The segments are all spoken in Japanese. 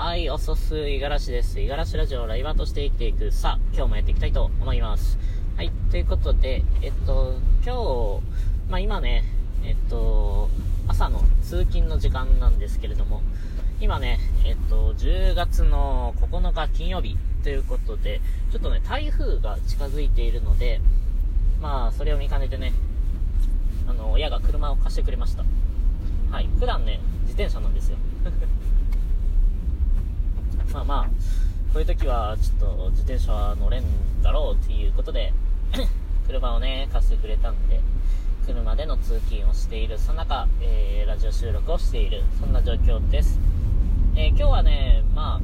はい、おそす、いがらしです。いがらしラジオライバーとして生きていく。さあ、今日もやっていきたいと思います。はい、ということで、えっと、今日、まあ今ね、えっと、朝の通勤の時間なんですけれども、今ね、えっと、10月の9日金曜日ということで、ちょっとね、台風が近づいているので、まあ、それを見かねてね、あの、親が車を貸してくれました。はい、普段ね、自転車なんですよ。まあまあ、こういう時はちょっと自転車は乗れんだろうっていうことで 車をね、貸してくれたんで、車での通勤をしている、その中、えー、ラジオ収録をしている、そんな状況です。えー、今日はね、ま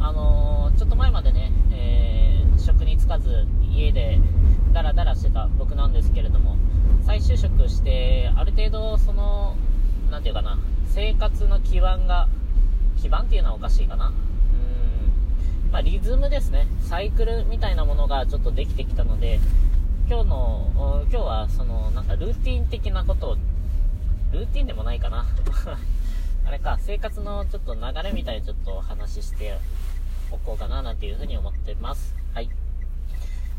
あ、あのー、ちょっと前までね、えー、職に就かず、家でダラダラしてた僕なんですけれども、再就職して、ある程度、その、なんていうかな、生活の基盤が基盤っていうのはおかしいかな。うん。まあ、リズムですね。サイクルみたいなものがちょっとできてきたので、今日の、今日はその、なんかルーティン的なことを、ルーティンでもないかな。あれか、生活のちょっと流れみたいにちょっとお話ししておこうかななんていうふうに思ってます。はい。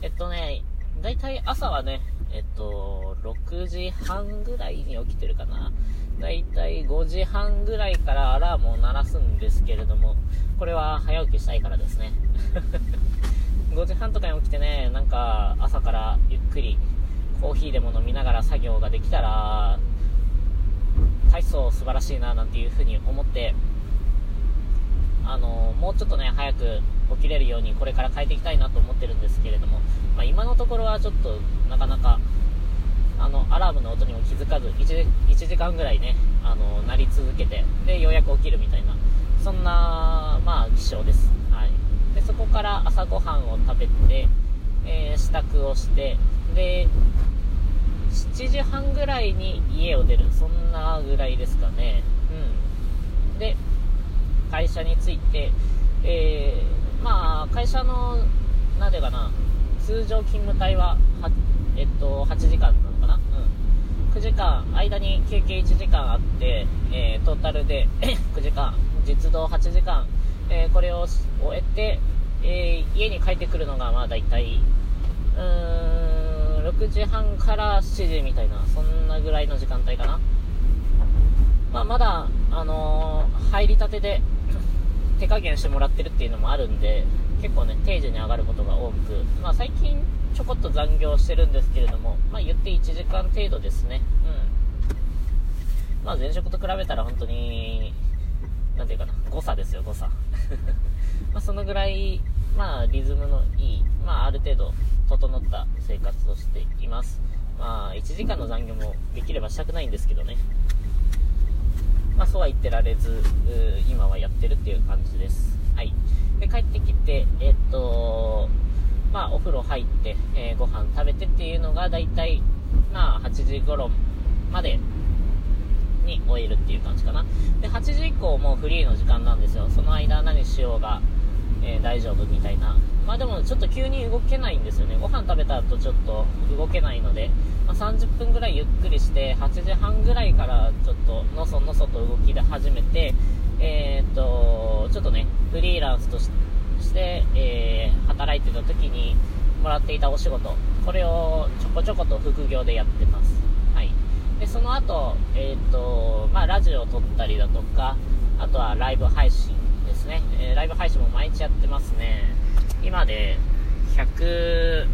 えっとね、だいたい朝はね、えっと、6時半ぐらいに起きてるかな。だいたい5時半ぐらいからアラームを鳴らすんですけれども、これは早起きしたいからですね。5時半とかに起きてね、なんか朝からゆっくりコーヒーでも飲みながら作業ができたら、体操素晴らしいななんていうふうに思って、あのもうちょっとね、早く起きれるようにこれから変えていきたいなと思ってるんですけれども、まあ、今のところはちょっとなかなかあの、アラームの音にも気づかず1、1時間ぐらいね、あの、鳴り続けて、で、ようやく起きるみたいな、そんな、まあ、気象です。はい。で、そこから朝ごはんを食べて、えー、支度をして、で、7時半ぐらいに家を出る。そんなぐらいですかね。うん。で、会社に着いて、えー、まあ、会社の、なんていうかな、通常勤務帯は、えっと、8時間9時間、間に休憩1時間あって、えー、トータルで 9時間、実動8時間、えー、これを終えて、えー、家に帰ってくるのが、まあ大体、うーん、6時半から7時みたいな、そんなぐらいの時間帯かな。まあまだ、あの入りたてで 手加減してもらってるっていうのもあるんで、結構ね、定時に上がることが多く、まあ最近ちょこっと残業してるんですけれども、まあ言って1時間程度ですね。うん。まあ前職と比べたら本当に、なんていうかな、誤差ですよ、誤差。まあそのぐらい、まあリズムのいい、まあある程度整った生活をしています。まあ1時間の残業もできればしたくないんですけどね。まあそうは言ってられず、今はやってるっていう感じです。はい。で、帰ってきて、えっと、まあ、お風呂入って、えー、ご飯食べてっていうのが、だいたい、まあ、8時頃までに終えるっていう感じかな。で、8時以降もフリーの時間なんですよ。その間何しようが、えー、大丈夫みたいな。まあでもちょっと急に動けないんですよね。ご飯食べた後ちょっと動けないので、まあ、30分ぐらいゆっくりして、8時半ぐらいからちょっとのそのそと動きで始めて、えー、っと、ちょっとね、フリーランスとして、して、えー、働いてた時にもらっていたお仕事、これをちょこちょこと副業でやってます。はい。で、その後、えっ、ー、と、まあ、ラジオを撮ったりだとか、あとはライブ配信ですね。えー、ライブ配信も毎日やってますね。今で、100、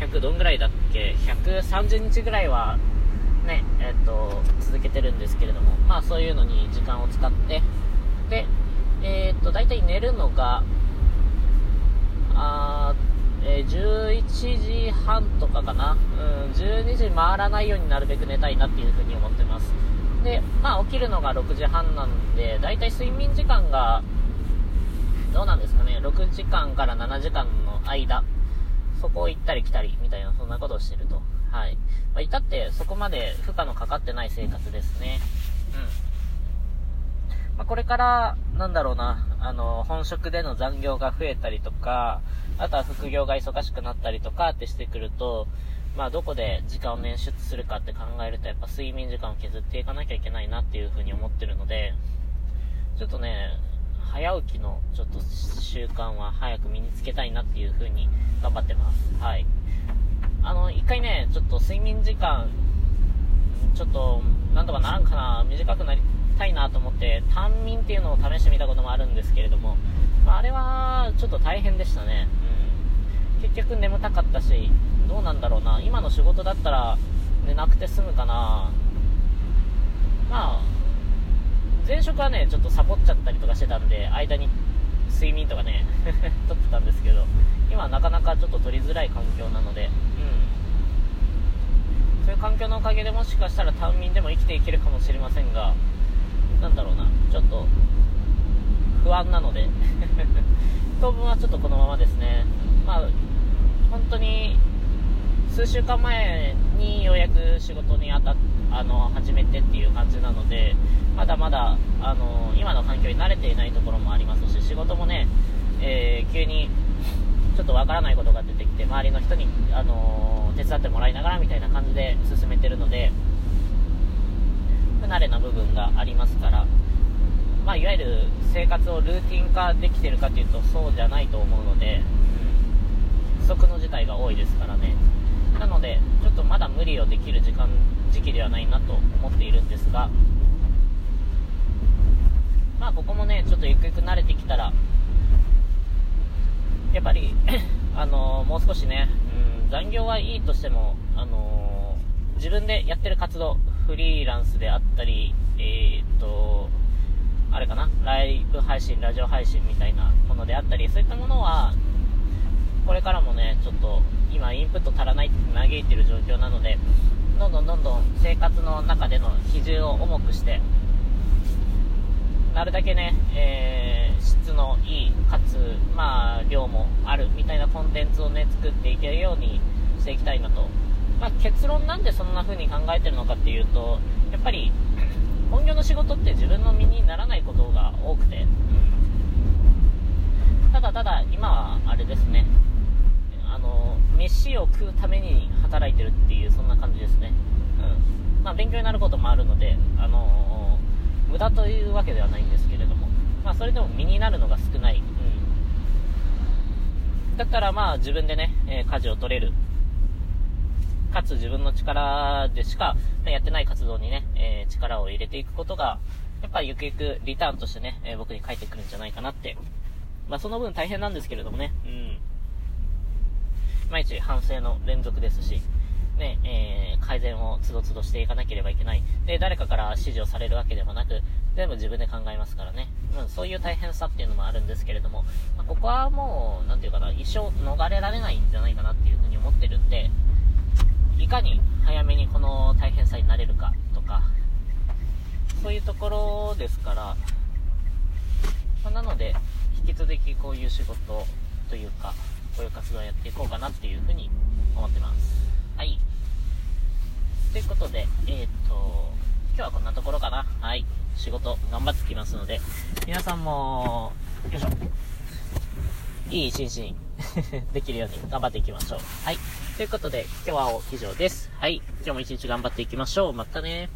100どんぐらいだっけ ?130 日ぐらいは、ね、えっ、ー、と、続けてるんですけれども、まあそういうのに時間を使って、で、えっ、ー、と、大体寝るのが、あえー、11時半とかかな、うん、12時回らないようになるべく寝たいなっていうふうに思ってます。で、まあ起きるのが6時半なんで、だいたい睡眠時間が、どうなんですかね、6時間から7時間の間、そこを行ったり来たりみたいな、そんなことをしてると。はい。まあ、至ってそこまで負荷のかかってない生活ですね。うん。まあ、これから、なんだろうな、あの、本職での残業が増えたりとか、あとは副業が忙しくなったりとかってしてくると、まあ、どこで時間を捻出するかって考えると、やっぱ睡眠時間を削っていかなきゃいけないなっていうふうに思ってるので、ちょっとね、早起きのちょっと習慣は早く身につけたいなっていう風に頑張ってます。はい。あの、一回ね、ちょっと睡眠時間、ちょっと、なんとかならんかな、短くなりたいなと思って、短眠っていうのを試してみたこともあるんですけれども、まあ、あれはちょっと大変でしたね。うん。結局眠たかったし、どうなんだろうな、今の仕事だったら寝なくて済むかな。まあ、前職はね、ちょっとサボっちゃったりとかしてたんで、間に睡眠とかね、撮ってたんですけど、今はなかなかちょっと取りづらい環境なので、うん。そういう環境のおかげでもしかしたら短眠でも生きていけるかもしれませんが、なんだろうな、ちょっと、不安なので 当分はちょっとこのままですね。まあ、本当に、数週間前にようやく仕事に当たあの始めてっていう感じなので、まだまだあの今の環境に慣れていないところもありますし、仕事もね、えー、急にちょっとわからないことが出てきて、周りの人に、あの手伝ってもらいながらみたいな感じで進めてるので、れな部分がありますから、まあ、いわゆる生活をルーティン化できてるかというとそうじゃないと思うので、不足の事態が多いですからね。なので、ちょっとまだ無理をできる時間、時期ではないなと思っているんですが、まあここもね、ちょっとゆくゆく慣れてきたら、やっぱり あのー、もう少しね、うん、残業はいいとしても、あのー、自分でやってる活動、フリーランスであったり、えー、っと、あれかな、ライブ配信、ラジオ配信みたいなものであったり、そういったものは、これからもね、ちょっと今インプット足らないって嘆いてる状況なので、どんどんどんどん生活の中での比重を重くして、なるだけね、えー、質のいい、かつ、まあ、量もあるみたいなコンテンツをね、作っていけるようにしていきたいなと。まあ、結論なんでそんな風に考えてるのかっていうと、やっぱり、本業の仕事って自分の身にならないことが多くて、ただただ今はあれですね、あの、飯を食うために働いてるっていう、そんな感じですね。うん。まあ、勉強になることもあるので、あの無駄というわけではないんですけれども、まあ、それでも身になるのが少ない。うん。だったら、まあ、自分でね、えー、舵を取れる。かつ自分の力でしかやってない活動にね、えー、力を入れていくことが、やっぱりゆくゆくリターンとしてね、えー、僕に返ってくるんじゃないかなって。まあ、その分大変なんですけれどもね、うん。毎日反省の連続ですし、ね、えー、改善をつどつどしていかなければいけない。で、誰かから指示をされるわけでもなく、全部自分で考えますからね。うん、そういう大変さっていうのもあるんですけれども、まあ、ここはもう、なんていうかな、一生逃れられないんじゃないかなっていうふうに思ってるんで、いかに早めにこの大変さになれるかとか、そういうところですから、まあ、なので、引き続きこういう仕事というか、こういう活動をやっていこうかなっていうふうに思ってます。はい。ということで、えっ、ー、と、今日はこんなところかな。はい。仕事頑張ってきますので、皆さんも、よいしょ。いい一日 できるように頑張っていきましょう。はい。ということで、今日は以上です。はい。今日も一日頑張っていきましょう。またね